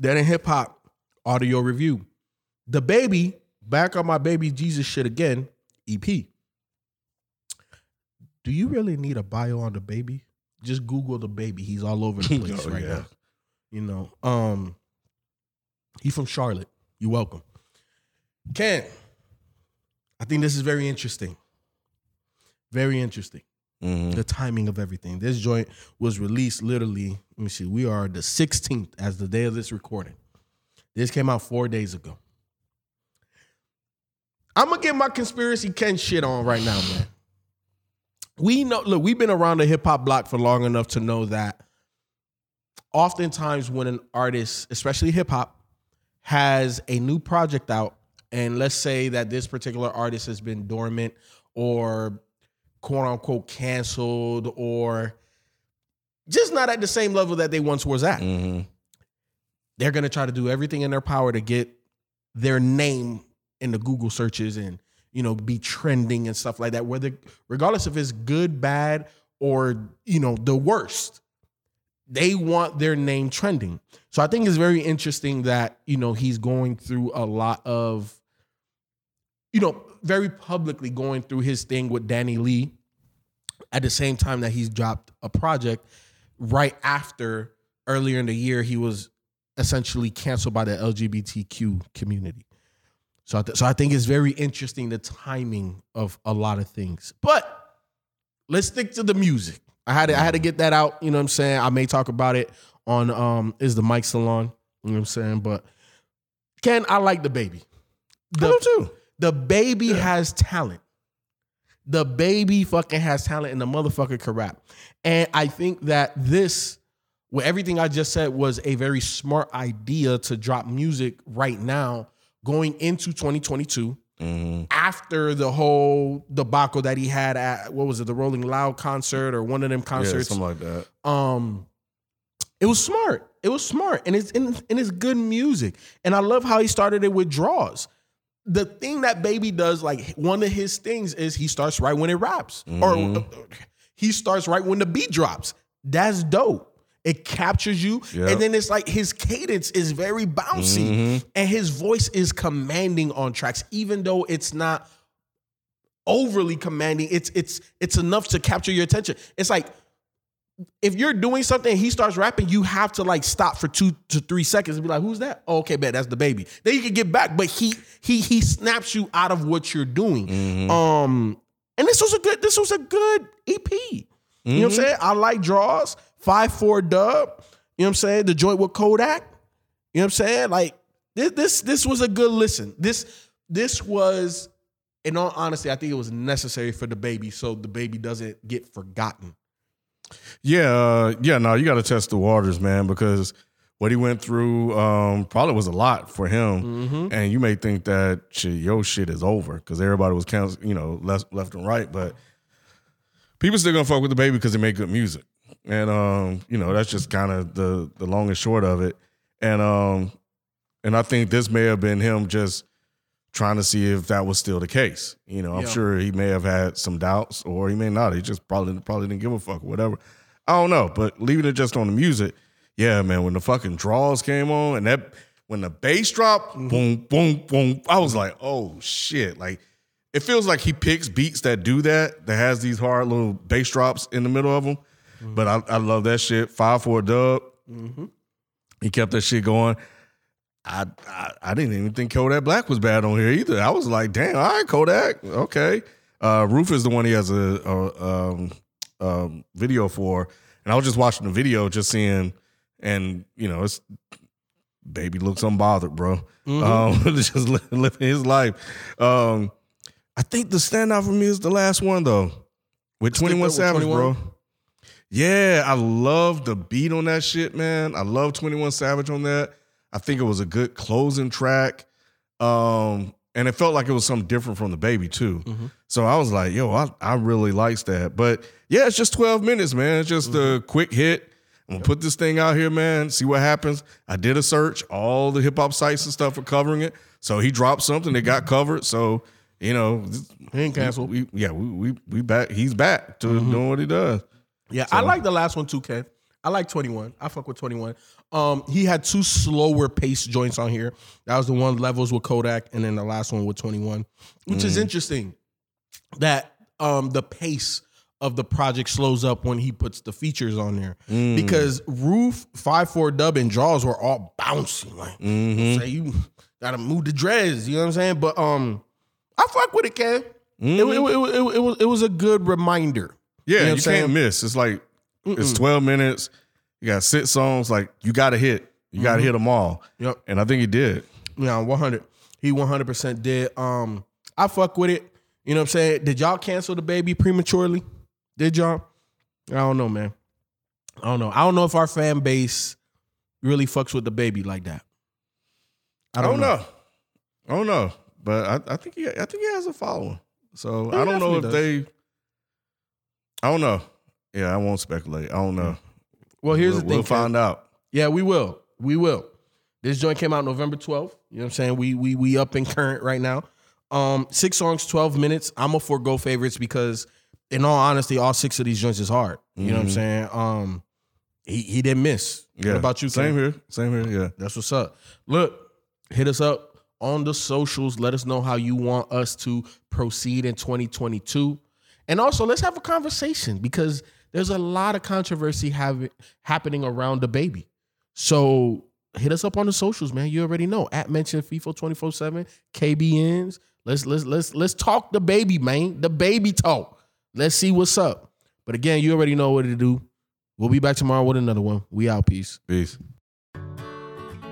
Dead in Hip Hop audio review. DaBaby, back on my Baby Jesus shit again, EP. Do you really need a bio on DaBaby? Just Google DaBaby. He's all over the place Oh, right yeah. now. You know, um, he's from Charlotte. You're welcome. Ken, I think this is very interesting. Very interesting. Mhm. The timing of everything. This joint was released literally. Let me see. We are the 16th as the day of this recording. This came out four days ago. I'm gonna get my conspiracy Ken shit on right now, man. We know. Look, we've been around the hip hop block for long enough to know that. Oftentimes, when an artist, especially hip hop, has a new project out, and let's say that this particular artist has been dormant or quote unquote canceled or just not at the same level that they once was at. Mhm. They're gonna try to do everything in their power to get their name in the Google searches and you know be trending and stuff like that. Whether regardless if it's good, bad, or you know the worst, they want their name trending. So I think it's very interesting that you know he's going through a lot of you know, very publicly going through his thing with DaniLeigh at the same time that he's dropped a project right after earlier in the year he was essentially canceled by the LGBTQ community. So I th- so I think it's very interesting the timing of a lot of things. But let's stick to the music. I had to, I had to get that out, you know what I'm saying? I may talk about it on um is the Mike Salon, you know what I'm saying? But Ken, I like DaBaby. The, I do too. DaBaby has talent. DaBaby fucking has talent and the motherfucker can rap. And I think that this, with everything I just said, was a very smart idea to drop music right now going into 2022 Mhm. after the whole debacle that he had at what was it, the Rolling Loud concert or one of them Yeah, concerts something like that. um it was smart it was smart and it's and, and it's good music and i love how he started it with Jaws the thing that baby does like one of his things is he starts right when it raps or uh, he starts right when the beat drops. That's dope. It captures you. Yep. and then it's like his cadence is very bouncy and his voice is commanding on tracks even though it's not overly commanding. It's it's it's enough to capture your attention. It's like if you're doing something and he starts rapping, you have to like stop for two to three seconds and be like, "Who's that?" Oh, okay, bet that's DaBaby. Then you can get back, but he he he snaps you out of what you're doing. Um, and this was a good this was a good EP. You know what I'm saying? I like Jaws. Five four dub. You know what I'm saying? The joint with Kodak. You know what I'm saying? Like this this this was a good listen. This this was, in all honesty, I think it was necessary for DaBaby so DaBaby doesn't get forgotten. Yeah, uh, yeah, no, you got to test the waters, man, because what he went through um, probably was a lot for him. Mm-hmm. And you may think that shit, your shit is over because everybody was canceled, you know, left, left and right. But people still gonna fuck with DaBaby because they make good music, and um, you know that's just kind of the the long and short of it. And um, and I think this may have been him just trying to see if that was still the case. You know, I'm Yeah. sure he may have had some doubts, or he may not. He just probably probably didn't give a fuck, or whatever. I don't know, but leaving it just on the music, yeah, man. When the fucking Jaws came on and that when the bass dropped, mm-hmm. boom, boom, boom, I was like, oh shit, like. It feels like he picks beats that do that, that has these hard little bass drops in the middle of them. Mm-hmm. But I, I love that shit. Five for a dub. Mm-hmm. He kept that shit going. I, I I didn't even think Kodak Black was bad on here either. I was like, damn, all right, Kodak, okay. Uh, Roof is the one he has a, a um, um, video for, and I was just watching the video, just seeing, and you know, it's baby looks unbothered, bro. Um, just li- living his life. Um, I think the standout for me is the last one though, with Twenty One Savage, 21? bro. Yeah, I love the beat on that shit, man. I love 21 Savage on that. I think it was a good closing track. Um, and it felt like it was something different from DaBaby too. Mm-hmm. So I was like, yo, I, I really likes that. But yeah, it's just 12 minutes, man. It's just Mm-hmm. a quick hit. I'm gonna put this thing out here, man, see what happens. I did a search, all the hip hop sites and stuff are covering it. So he dropped something that got covered. So, you know, He ain't canceled. we, yeah, we, we we back. He's back to Mm-hmm. doing what he does. Yeah, I like the last one too, Ken. I like 21. I fuck with 21. Um, he had two slower pace joints on here. That was the one levels with Kodak, and then the last one with 21, which is interesting. That um the pace of the project slows up when he puts the features on there because Roof, Five Four Dub, and Jaws were all bouncing. Like, say you gotta move the dreads. You know what I'm saying? But um, I fuck with it, Ken. It, it, it, it, it was it was a good reminder. Yeah, You know you, what I'm saying? can't miss. It's like it's 12 minutes. You got six songs. Like you got to hit. You got to hit them all. Yep. And I think he did. Yeah, 100. He 100% did. Um, I fuck with it. You know what I'm saying? Did y'all cancel DaBaby prematurely? Did y'all? I don't know, man. I don't know. I don't know if our fan base really fucks with DaBaby like that. I don't, know. I don't know, but I, I think he, I think he has a following. So He I don't know if definitely they. I don't know. Yeah, I won't speculate. I don't know. Well, here's we'll, the thing. We'll find out. Yeah, we will. We will. This joint came out November 12th. You know what I'm saying? We we we up in current right now. Um, six songs, 12 minutes. I'm a forego favorites because in all honesty, all six of these joints is hard. You know what I'm saying? Um he he didn't miss. Yeah. What about you? Same Ken? here. Same here. Yeah. That's what's up. Look, hit us up on the socials. Let us know how you want us to proceed in 2022. And also, let's have a conversation because there's a lot of controversy have, happening around DaBaby. So hit us up on the socials, man. You already know. At mention FIFO 24-7, KBNs. Let's let's let's let's talk DaBaby, man. The baby talk. Let's see what's up. But again, you already know what to do. We'll be back tomorrow with another one. We out. Peace. Peace.